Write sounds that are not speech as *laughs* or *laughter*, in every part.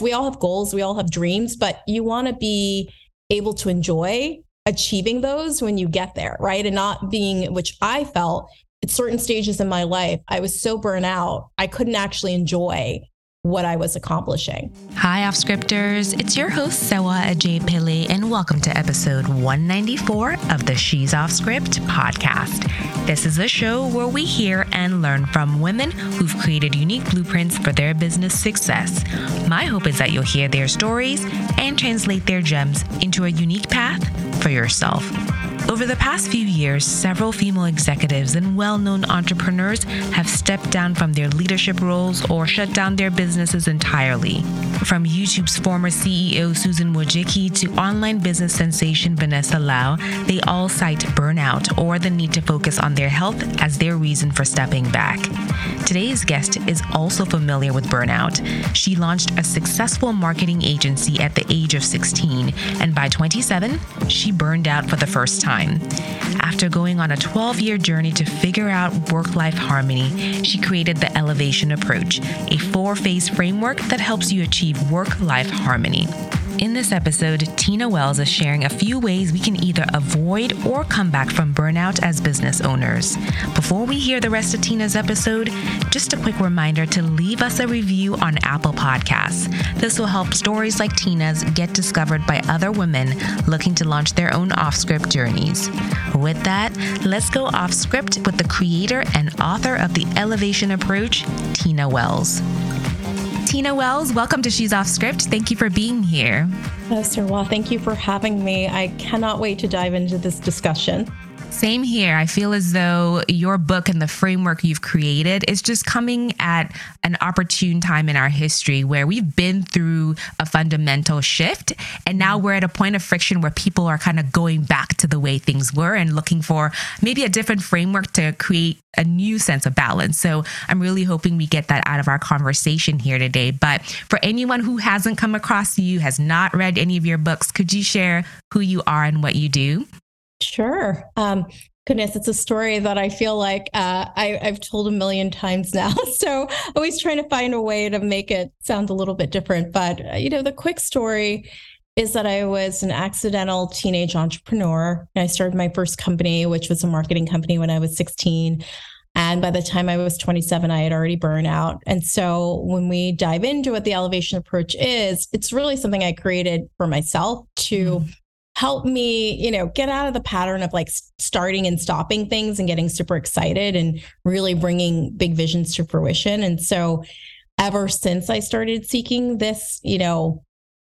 we all have goals, we all have dreams, but you want to be able to enjoy achieving those when you get there, right? And not being, which I felt at certain stages in my life, I was so burnt out, I couldn't actually enjoy what I was accomplishing. Hi, off scripters. It's your host, Sewa Ajay Pillay, and welcome to episode 194 of the She's Off Script podcast. This is a show where we hear and learn from women who've created unique blueprints for their business success. My hope is that you'll hear their stories and translate their gems into a unique path for yourself. Over the past few years, several female executives and well known entrepreneurs have stepped down from their leadership roles or shut down their businesses entirely. From YouTube's former CEO Susan Wojcicki to online business sensation Vanessa Lau, they all cite burnout or the need to focus on their health as their reason for stepping back. Today's guest is also familiar with burnout. She launched a successful marketing agency at the age of 16, and by 27, she burned out for the first time time. After going on a 12 year journey to figure out work life harmony, she created the Elevation Approach, a four phase framework that helps you achieve work life harmony. In this episode, Tina Wells is sharing a few ways we can either avoid or come back from burnout as business owners. Before we hear the rest of Tina's episode, just a quick reminder to leave us a review on Apple Podcasts. This will help stories like Tina's get discovered by other women looking to launch their own off script journeys. With that, let's go off script with the creator and author of the Elevation Approach, Tina Wells. Tina Wells, welcome to She's Off Script. Thank you for being here. Oh, Sir Well, thank you for having me. I cannot wait to dive into this discussion. Same here. I feel as though your book and the framework you've created is just coming at an opportune time in our history where we've been through a fundamental shift. And now we're at a point of friction where people are kind of going back to the way things were and looking for maybe a different framework to create a new sense of balance. So I'm really hoping we get that out of our conversation here today. But for anyone who hasn't come across you, has not read any of your books, could you share who you are and what you do? Sure. Um, goodness, it's a story that I feel like uh, I, have told a million times now. *laughs* So always trying to find a way to make it sound a little bit different. But, uh, you know, the quick story is that I was an accidental teenage entrepreneur. And I started my first company, which was a marketing company when I was 16. And by the time I was 27, I had already burned out. And so when we dive into what the elevation approach is, it's really something I created for myself to mm help me, you know, get out of the pattern of like starting and stopping things and getting super excited and really bringing big visions to fruition. And so ever since I started seeking this, you know,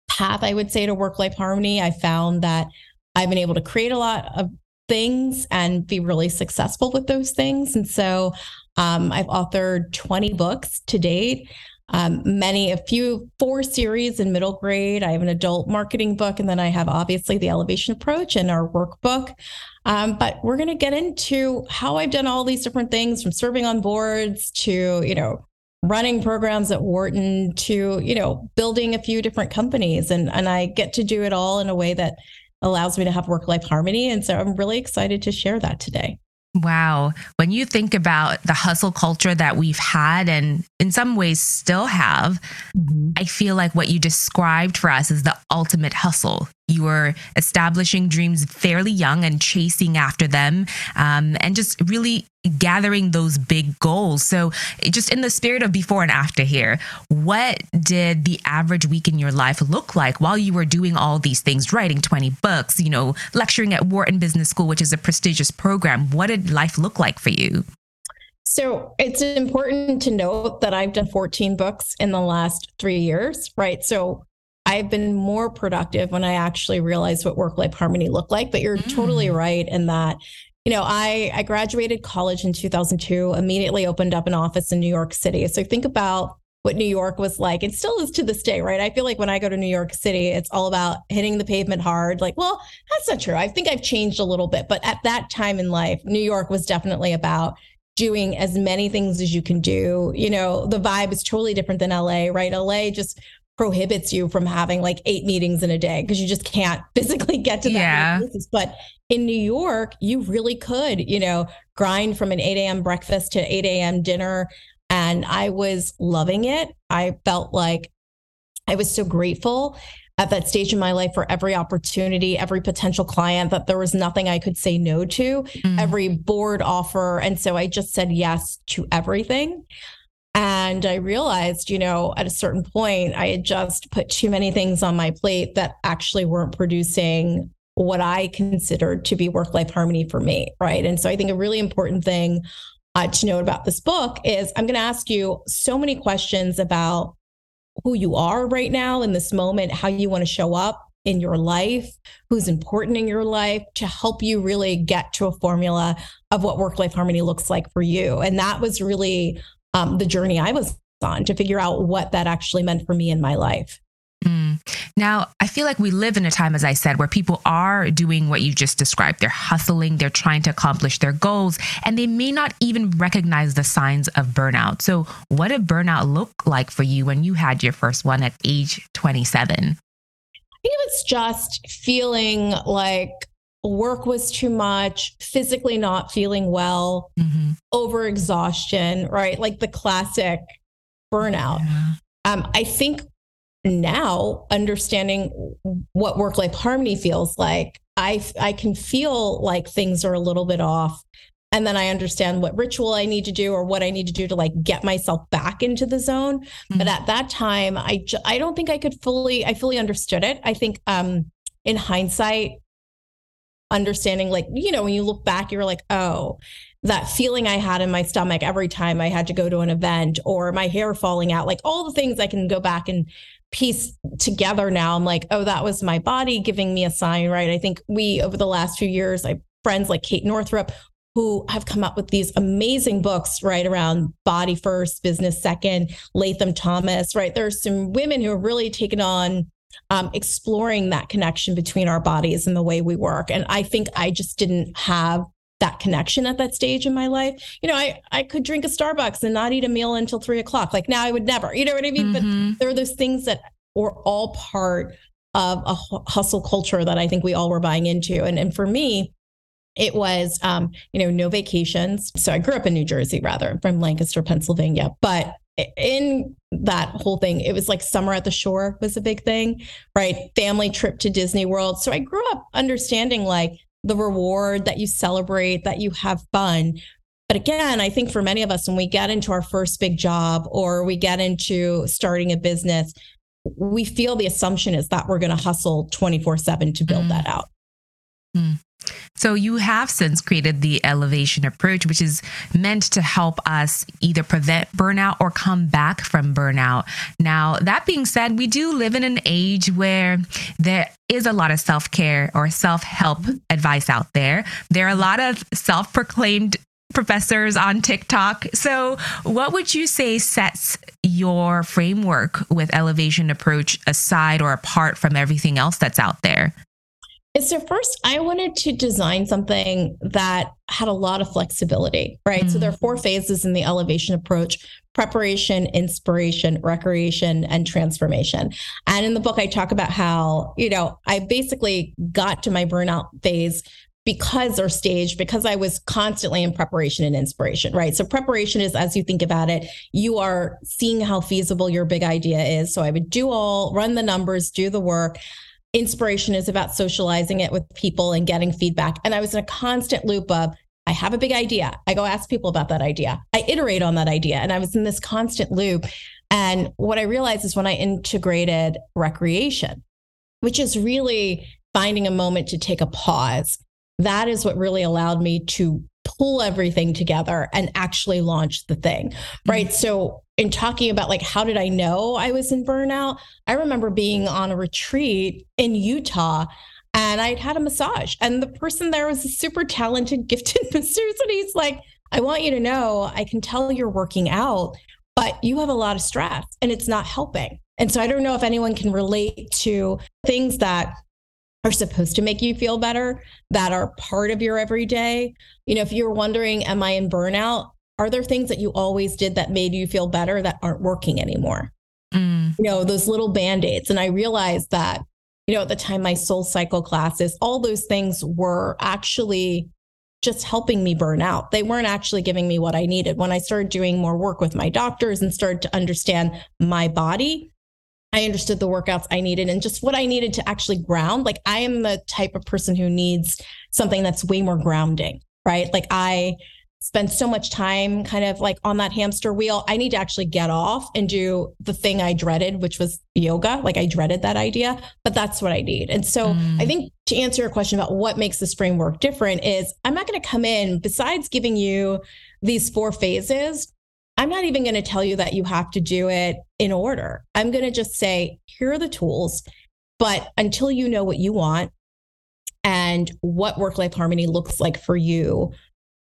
path, I would say to work life harmony, I found that I've been able to create a lot of things and be really successful with those things. And so um, I've authored 20 books to date um, many, a few, four series in middle grade. I have an adult marketing book, and then I have obviously the elevation approach and our workbook. Um, but we're going to get into how I've done all these different things from serving on boards to, you know, running programs at Wharton to, you know, building a few different companies. And, and I get to do it all in a way that allows me to have work life harmony. And so I'm really excited to share that today. Wow. When you think about the hustle culture that we've had and in some ways still have, mm-hmm. I feel like what you described for us is the ultimate hustle. You were establishing dreams fairly young and chasing after them, um, and just really gathering those big goals. So, just in the spirit of before and after here, what did the average week in your life look like while you were doing all these things, writing 20 books, you know, lecturing at Wharton Business School, which is a prestigious program? What did life look like for you? So it's important to note that I've done 14 books in the last three years, right? So I've been more productive when I actually realized what work life harmony looked like. But you're mm. totally right in that, you know, I, I graduated college in 2002, immediately opened up an office in New York City. So think about what New York was like. It still is to this day, right? I feel like when I go to New York City, it's all about hitting the pavement hard. Like, well, that's not true. I think I've changed a little bit, but at that time in life, New York was definitely about doing as many things as you can do. You know, the vibe is totally different than LA, right? LA just prohibits you from having like eight meetings in a day because you just can't *laughs* physically get to that. Yeah. But in New York, you really could, you know, grind from an 8 a.m. breakfast to 8 a.m. dinner. And I was loving it. I felt like I was so grateful at that stage in my life for every opportunity, every potential client that there was nothing I could say no to, mm. every board offer. And so I just said yes to everything. And I realized, you know, at a certain point, I had just put too many things on my plate that actually weren't producing what I considered to be work life harmony for me. Right. And so I think a really important thing uh, to note about this book is I'm going to ask you so many questions about who you are right now in this moment, how you want to show up in your life, who's important in your life to help you really get to a formula of what work life harmony looks like for you. And that was really um, the journey I was on to figure out what that actually meant for me in my life. Mm. Now, I feel like we live in a time, as I said, where people are doing what you just described. They're hustling, they're trying to accomplish their goals, and they may not even recognize the signs of burnout. So, what did burnout look like for you when you had your first one at age 27? I think it was just feeling like work was too much, physically not feeling well, mm-hmm. overexhaustion, right? Like the classic burnout. Yeah. Um, I think now understanding what work life harmony feels like, I I can feel like things are a little bit off. And then I understand what ritual I need to do or what I need to do to like get myself back into the zone. Mm-hmm. But at that time, I I don't think I could fully I fully understood it. I think um in hindsight, understanding like you know when you look back you're like oh that feeling i had in my stomach every time i had to go to an event or my hair falling out like all the things i can go back and piece together now i'm like oh that was my body giving me a sign right? I think we over the last few years i friends like kate northrup who have come up with these amazing books right around body first business second latham thomas right? There's some women who have really taken on um, exploring that connection between our bodies and the way we work. And I think I just didn't have that connection at that stage in my life. You know, I, I could drink a Starbucks and not eat a meal until three o'clock. Like now I would never, you know what I mean? Mm-hmm. But there are those things that were all part of a hustle culture that I think we all were buying into. And, and for me, it was, um, you know, no vacations. So I grew up in New Jersey, rather, from Lancaster, Pennsylvania. But in that whole thing, it was like summer at the shore was a big thing, right? Family trip to Disney World. So I grew up understanding like the reward that you celebrate, that you have fun. But again, I think for many of us, when we get into our first big job or we get into starting a business, we feel the assumption is that we're going to hustle 24 7 to build mm. that out. Mm. So, you have since created the elevation approach, which is meant to help us either prevent burnout or come back from burnout. Now, that being said, we do live in an age where there is a lot of self care or self help advice out there. There are a lot of self proclaimed professors on TikTok. So, what would you say sets your framework with elevation approach aside or apart from everything else that's out there? So first, I wanted to design something that had a lot of flexibility, right? Mm-hmm. So there are four mm. phases in the elevation approach: preparation, inspiration, recreation, and transformation. And in the book, I talk about how, you know, I basically got to my burnout phase because or stage because I was constantly in preparation and inspiration, right? So preparation is as you think about it, you are seeing how feasible your big idea is. So I would do all, run the numbers, do the work inspiration is about socializing it with people and getting feedback. And I was in a constant loop of, I have a big idea. I go ask people about that idea. I iterate on that idea. And I was in this constant loop. And what I realized is when I integrated recreation, which is really finding a moment to take a pause, that is what really allowed me to pull everything together and actually launch the thing. Right. Mm-hmm. So in talking about like how did I know I was in burnout, I remember being on a retreat in Utah and I'd had a massage and the person there was a super talented, *laughs* gifted masseuse. And he's like, I want you to know I can tell you're working out, but you have a lot of stress and it's not helping. And so I don't know if anyone can relate to things that are supposed to make you feel better that are part of your everyday. You know, if you're wondering, am I in burnout? Are there things that you always did that made you feel better that aren't working anymore? Mm. You know, those little band aids. And I realized that, you know, at the time, my soul cycle classes, all those things were actually just helping me burn out. They weren't actually giving me what I needed. When I started doing more work with my doctors and started to understand my body, I understood the workouts I needed and just what I needed to actually ground. Like I am the type of person who needs something that's way more grounding, right? Like I spend so much time kind of like on that hamster wheel. I need to actually get off and do the thing I dreaded, which was yoga. Like I dreaded that idea, but that's what I need. And so mm. I think to answer your question about what makes this framework different is I'm not going to come in, besides giving you these four phases, I'm not even going to tell you that you have to do it in order. I'm going to just say, here are the tools. But until you know what you want and what work life harmony looks like for you,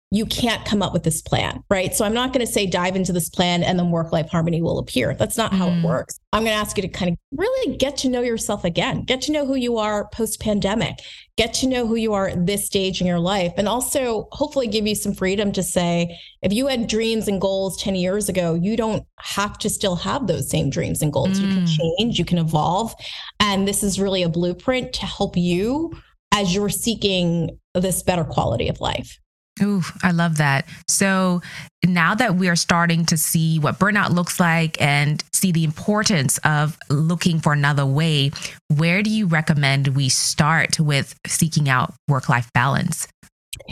you can't come up with this plan, right? So I'm not going to say dive into this plan and then work life harmony will appear. That's not how mm. it works. I'm going to ask you to kind of really get to know yourself again, get to know who you are post pandemic, get to know who you are at this stage in your life, and also hopefully give you some freedom to say, if you had dreams and goals 10 years ago, you don't have to still have those same dreams and goals. Mm. You can mm. change, you can evolve. And this is really a blueprint to help you as you're seeking this better quality of life. Ooh, I love that. So now that we are starting to see what burnout looks like and see the importance of looking for another way, where do you recommend we start with seeking out work life balance?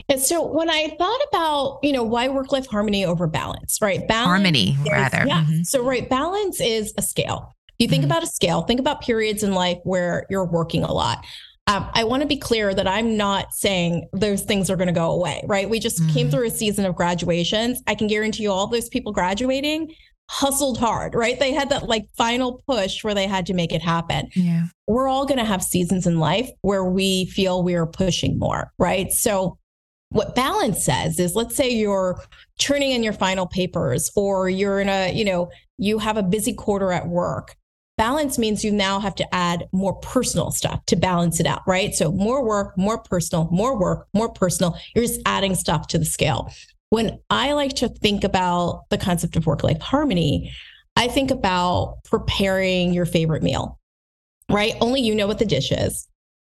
And so when I thought about, you know, why work life harmony over balance, right? Balance harmony, rather. Yeah. Mm-hmm. So, right, balance is a scale. You think mm-hmm. about a scale, think about periods in life where you're working a lot. Um, I want to be clear that I'm not saying those things are going to go away, right? We just mm. came through a season of graduations. I can guarantee you all those people graduating hustled hard, right? They had that like final push where they had to make it happen. Yeah. We're all going to have seasons in life where we feel we are pushing more, right? So what balance says is let's say you're turning in your final papers or you're in a, you know, you have a busy quarter at work Balance means you now have to add more personal stuff to balance it out, right? So more work, more personal, more work, more personal. You're just adding stuff to the scale. When I like to think about the concept of work life harmony, I think about preparing your favorite meal, right? Only you know what the dish is.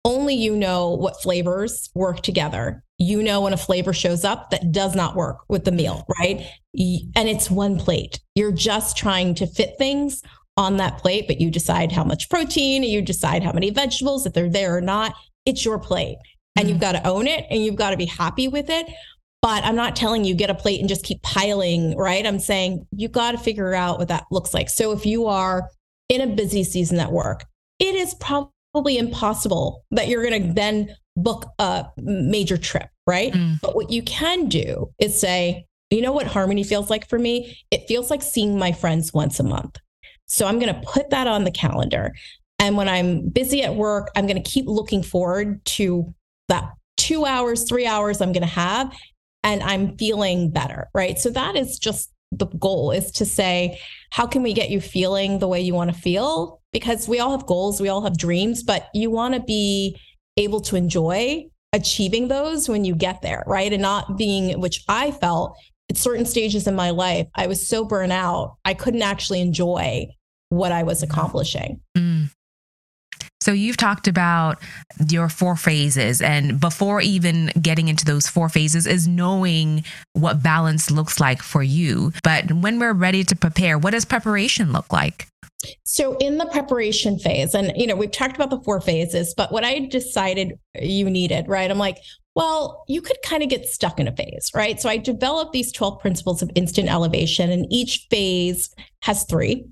Only you know what flavors work together. You know when a flavor shows up that does not work with the meal, right? And it's one plate. You're just trying to fit things on that plate, but you decide how much protein, you decide how many vegetables, if they're there or not. It's your plate. And you've mm. got to own it and you've got to be happy with it. But I'm not telling you get a plate and just keep piling, right? I'm saying you got to figure out what that looks like. So if you are in a busy season at work, it is probably impossible that you're going to then book a major trip, right? Mm. But what you can do is say, you know what harmony feels like for me? It feels like seeing my friends once a month. So I'm going to put that on the calendar. And when I'm busy at work, I'm going to keep looking forward to that two hours, three hours I'm going to have. And I'm feeling better. Right. So that is just the goal is to say, how can we get you feeling the way you want to feel? Because we all have goals, we all have dreams, but you want to be able to enjoy achieving those when you get there, right? And not being, which I felt at certain stages in my life, I was so burnt out, I couldn't actually enjoy what I was accomplishing. Mm. So you've talked about your four phases and before even getting into those four phases is knowing what balance looks like for you. But when we're ready to prepare, what does preparation look like? So in the preparation phase and you know we've talked about the four phases but what I decided you needed, right? I'm like, well, you could kind of get stuck in a phase, right? So I developed these 12 principles of instant elevation and each phase has 3.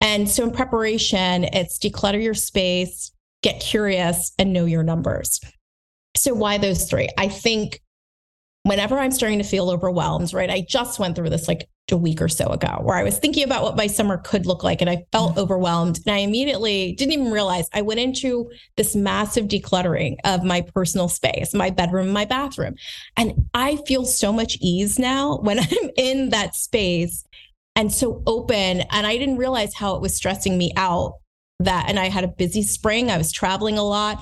And so in preparation, it's declutter your space, get curious, and know your numbers. So why those three? I think whenever I'm starting to feel overwhelmed, right? I just went through this like a week or so ago where I was thinking about what my summer could look like and I felt mm-hmm. overwhelmed. And I immediately didn't even realize I went into this massive decluttering of my personal space, my bedroom, my bathroom. And I feel so much ease now when *laughs* I'm in that space and so open. And I didn't realize how it was stressing me out that. And I had a busy spring, I was traveling a lot,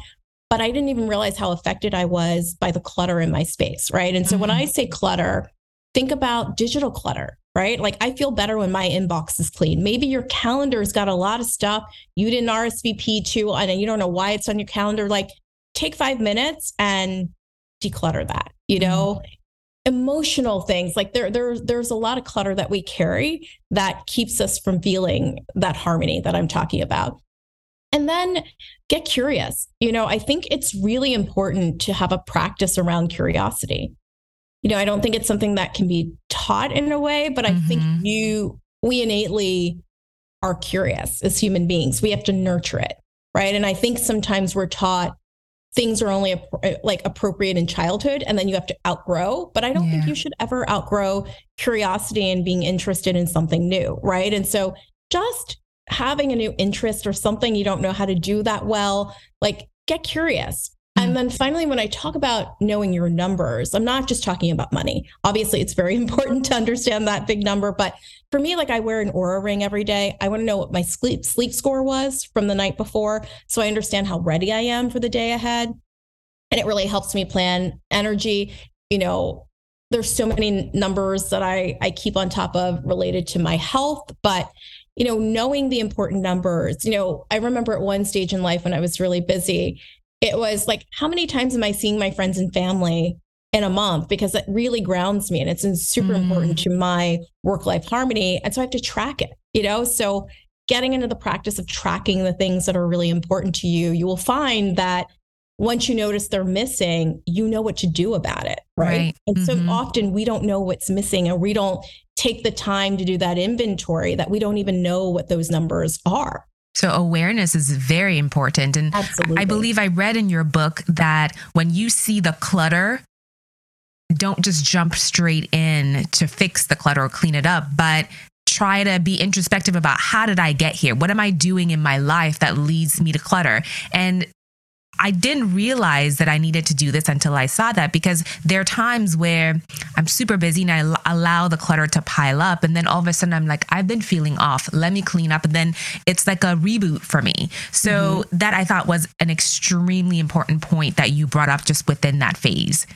but I didn't even realize how affected I was by the clutter in my space. Right. And so mm-hmm. when I say clutter, think about digital clutter, right? Like I feel better when my inbox is clean. Maybe your calendar's got a lot of stuff you didn't RSVP to, and you don't know why it's on your calendar. Like take five minutes and declutter that, you know? Mm-hmm emotional things like there there there's a lot of clutter that we carry that keeps us from feeling that harmony that I'm talking about. And then get curious. You know, I think it's really important to have a practice around curiosity. You know, I don't think it's something that can be taught in a way, but I mm-hmm. think you, we innately are curious as human beings. We have to nurture it. Right. And I think sometimes we're taught things are only like appropriate in childhood and then you have to outgrow but i don't yeah. think you should ever outgrow curiosity and being interested in something new right and so just having a new interest or something you don't know how to do that well, like get curious. And mm. then finally, when I talk about knowing your numbers, I'm not just talking about money. Obviously, it's very *laughs* important to understand that big number. But for me, like I wear an Oura ring every day. I want to know what my sleep sleep score was from the night before, so I understand how ready I am for the day ahead. And it really helps me plan energy. You know, there's so many numbers that I I keep on top of related to my health, but you know, knowing the important numbers. You know, I remember at one stage in life when I was really busy, it was like, how many times am I seeing my friends and family in a month? Because it really grounds me and it's super mm. important to my work life harmony. And so I have to track it, you know? So getting into the practice of tracking the things that are really important to you, you will find that once you notice they're missing, you know what to do about it. Right. right. And mm-hmm. so often we don't know what's missing and we don't take the time to do that inventory that we don't even know what those numbers are. So awareness is very important. And Absolutely. I believe I read in your book that when you see the clutter, don't just jump straight in to fix the clutter or clean it up, but try to be introspective about how did I get here? What am I doing in my life that leads me to clutter? And I didn't realize that I needed to do this until I saw that because there are times where I'm super busy and I allow the clutter to pile up. And then all of a sudden I'm like, I've been feeling off. Let me clean up. And then it's like a reboot for me. So mm-hmm. that I thought was an extremely important point that you brought up just within that phase.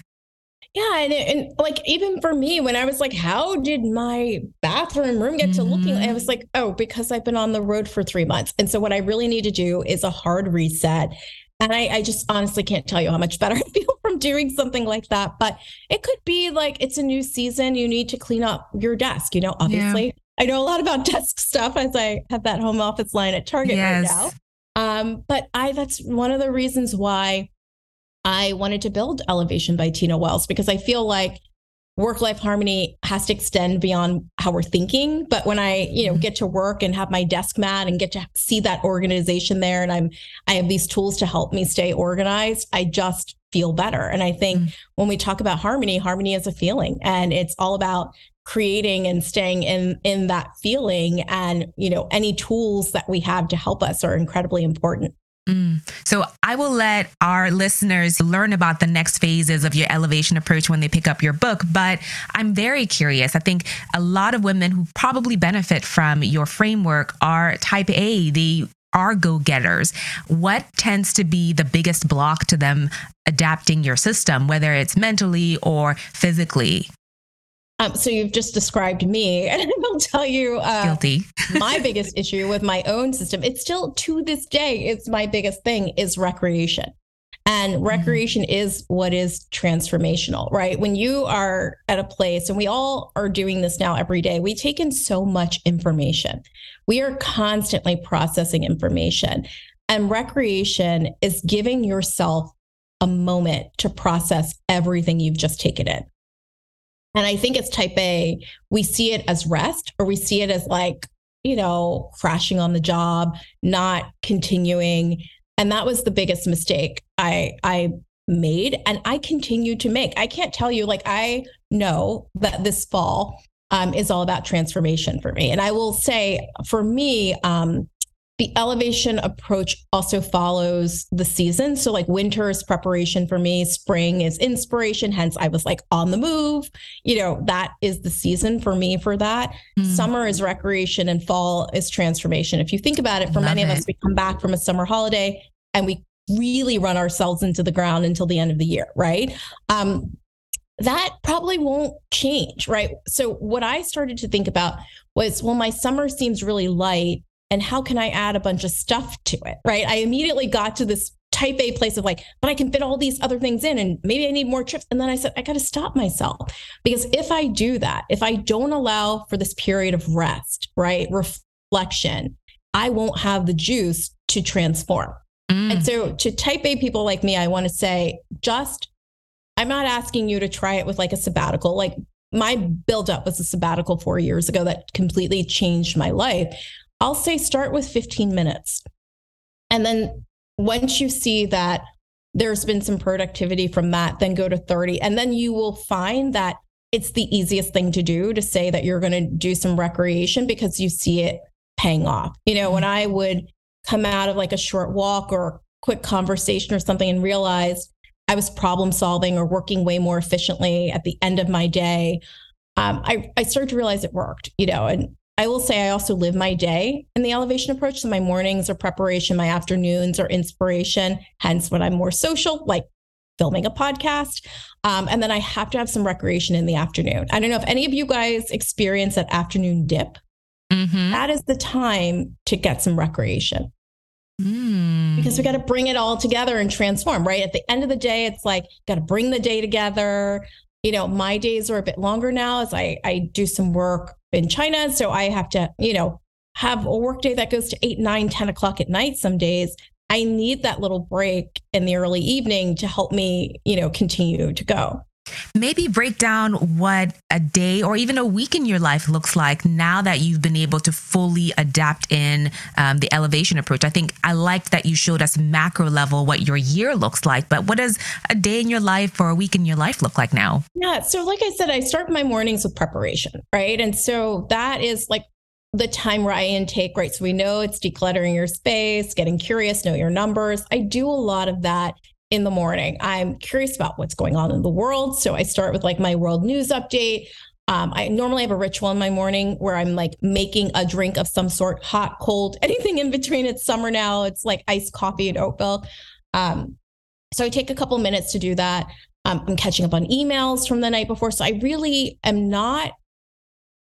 Yeah, and, and like even for me, when I was like, "How did my bathroom room get to mm-hmm. looking?" I was like, "Oh, because I've been on the road for three months." And so, what I really need to do is a hard reset and I, I, just honestly can't tell you how much better *laughs* I feel from doing something like that. But it could be like it's a new season. You need to clean up your desk. You know, obviously, yeah. I know a lot about *laughs* desk stuff as I have that home office line at Target yes. right now. Um, but I that's one of the reasons why I wanted to build Elevation by Tina Wells because I feel like work life harmony has to extend beyond how we're thinking but when i you know mm-hmm. get to work and have my desk mat and get to see that organization there and i'm i have these tools to help me stay organized i just feel better and i think mm-hmm. when we talk about harmony harmony is a feeling and it's all about creating and staying in in that feeling and you know any tools that we have to help us are incredibly important Mm. So I will let our listeners learn about the next phases of your elevation approach when they pick up your book. But I'm very curious. I think a lot of women who probably benefit from your framework are type A. They are go getters. What tends to be the biggest block to them adapting your system, whether it's mentally or physically? Um, so you've just described me, *laughs* and I will tell you, uh, guilty. *laughs* my biggest issue with my own system. It's still to this day, it's my biggest thing is recreation, and mm-hmm. recreation mm-hmm. is what is transformational, right? When you are at a place, and we all are doing this now every day, we take in so much information. We are constantly processing information, and recreation is giving yourself a moment to process everything you've just taken in. And I think it's type A. We see it as rest or we see it as like, you know, crashing on the job, not continuing. And that was the biggest mistake I I made and I continue to make. I can't tell you like I know that this fall um, is all about transformation for me. And I will say for me, um, the elevation approach also follows the season. So, like winter is preparation for me, spring is inspiration. Hence, I was like on the move. You know, that is the season for me for that. Mm. Summer is recreation and fall is transformation. If you think about it, for Love many it. of us, we come back from a summer holiday and we really run ourselves into the ground until the end of the year, right? Um, that probably won't change, right? So, what I started to think about was, well, my summer seems really light and how can I add a bunch of stuff to it? Right. I immediately got to this type A place of like, but I can fit all these other things in and maybe I need more trips. And then I said, I got to stop myself because if I do that, if I don't allow for this period of rest, right, reflection, I won't have the juice to transform. Mm. And so to type A people like me, I want to say just, I'm not asking you to try it with like a sabbatical. Like my buildup was a sabbatical four years ago that completely changed my life. I'll say start with 15 minutes. And then once you see that there's been some productivity from that, then go to 30. And then you will find that it's the easiest thing to do to say that you're going to do some recreation because you see it paying off. You know, when I would come out of like a short walk or a quick conversation or something and realize I was problem solving or working way more efficiently at the end of my day, um, I, I started to realize it worked, you know, and I will say I also live my day in the elevation approach. So my mornings are preparation, my afternoons are inspiration, hence when I'm more social, like filming a podcast. Um, and then I have to have some recreation in the afternoon. I don't know if any of you guys experience that afternoon dip. Mm-hmm. That is the time to get some recreation. Mm. Because we got to bring it all together and transform, right? At the end of the day, it's like, got to bring the day together. You know, my days are a bit longer now as I, I do some work in China. So I have to, you know, have a work day that goes to eight, nine, 10 o'clock at night some days. I need that little break in the early evening to help me, you know, continue to go. Maybe break down what a day or even a week in your life looks like now that you've been able to fully adapt in um, the elevation approach. I think I liked that you showed us macro level what your year looks like, but what does a day in your life or a week in your life look like now? Yeah. So, like I said, I start my mornings with preparation, right? And so that is like the time where I intake, right? So we know it's decluttering your space, getting curious, know your numbers. I do a lot of that in the morning. I'm curious about what's going on in the world. So I start with like my world news update. Um, I normally have a ritual in my morning where I'm like making a drink of some sort, hot, cold, *laughs* anything in between. It's summer now. It's like iced coffee and oat milk. Um, so I take a couple minutes to do that. Um, I'm catching up on emails from the night before. So I really am not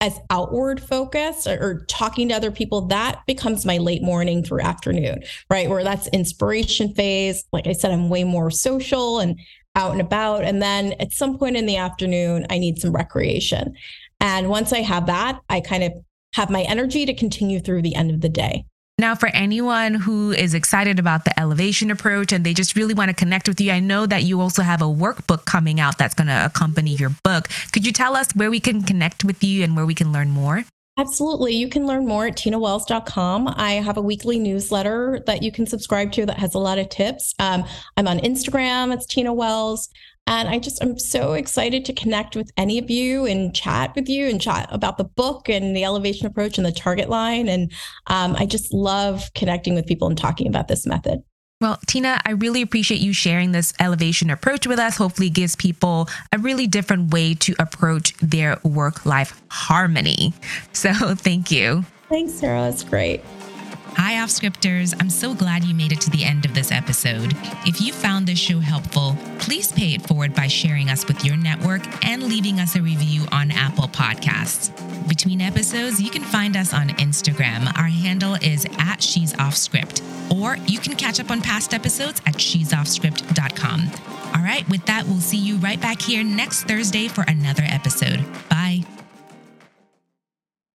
as outward focused or, or, talking to other people, that becomes my late morning through afternoon, right? Where that's inspiration phase. Like I said, I'm way more social and out and about. And then at some point in the afternoon, I need some recreation. And once I have that, I kind of have my energy to continue through the end of the day. Now, for anyone who is excited about the elevation approach and they just really want to connect with you, I know that you also have a workbook coming out that's going to accompany your book. Could you tell us where we can connect with you and where we can learn more? Absolutely. You can learn more at tinawells.com. I have a weekly newsletter that you can subscribe to that has a lot of tips. Um, I'm on Instagram, it's Tina Wells. And I just, I'm so excited to connect with any of you and chat with you and chat about the book and the elevation approach and the target line. And um, I just love connecting with people and talking about this method. Well, Tina, I really appreciate you sharing this elevation approach with us. Hopefully, gives people a really different way to approach their work life harmony. So, *laughs* thank you. Thanks, Sarah. It's great. Hi, off scripters. I'm so glad you made it to the end of this episode. If you found this show helpful, please pay it forward by sharing us with your network and leaving us a review on Apple Podcasts. Between episodes, you can find us on Instagram. Our handle is at She's Off Script, or you can catch up on past episodes at she'soffscript.com. All right, with that, we'll see you right back here next Thursday for another episode. Bye.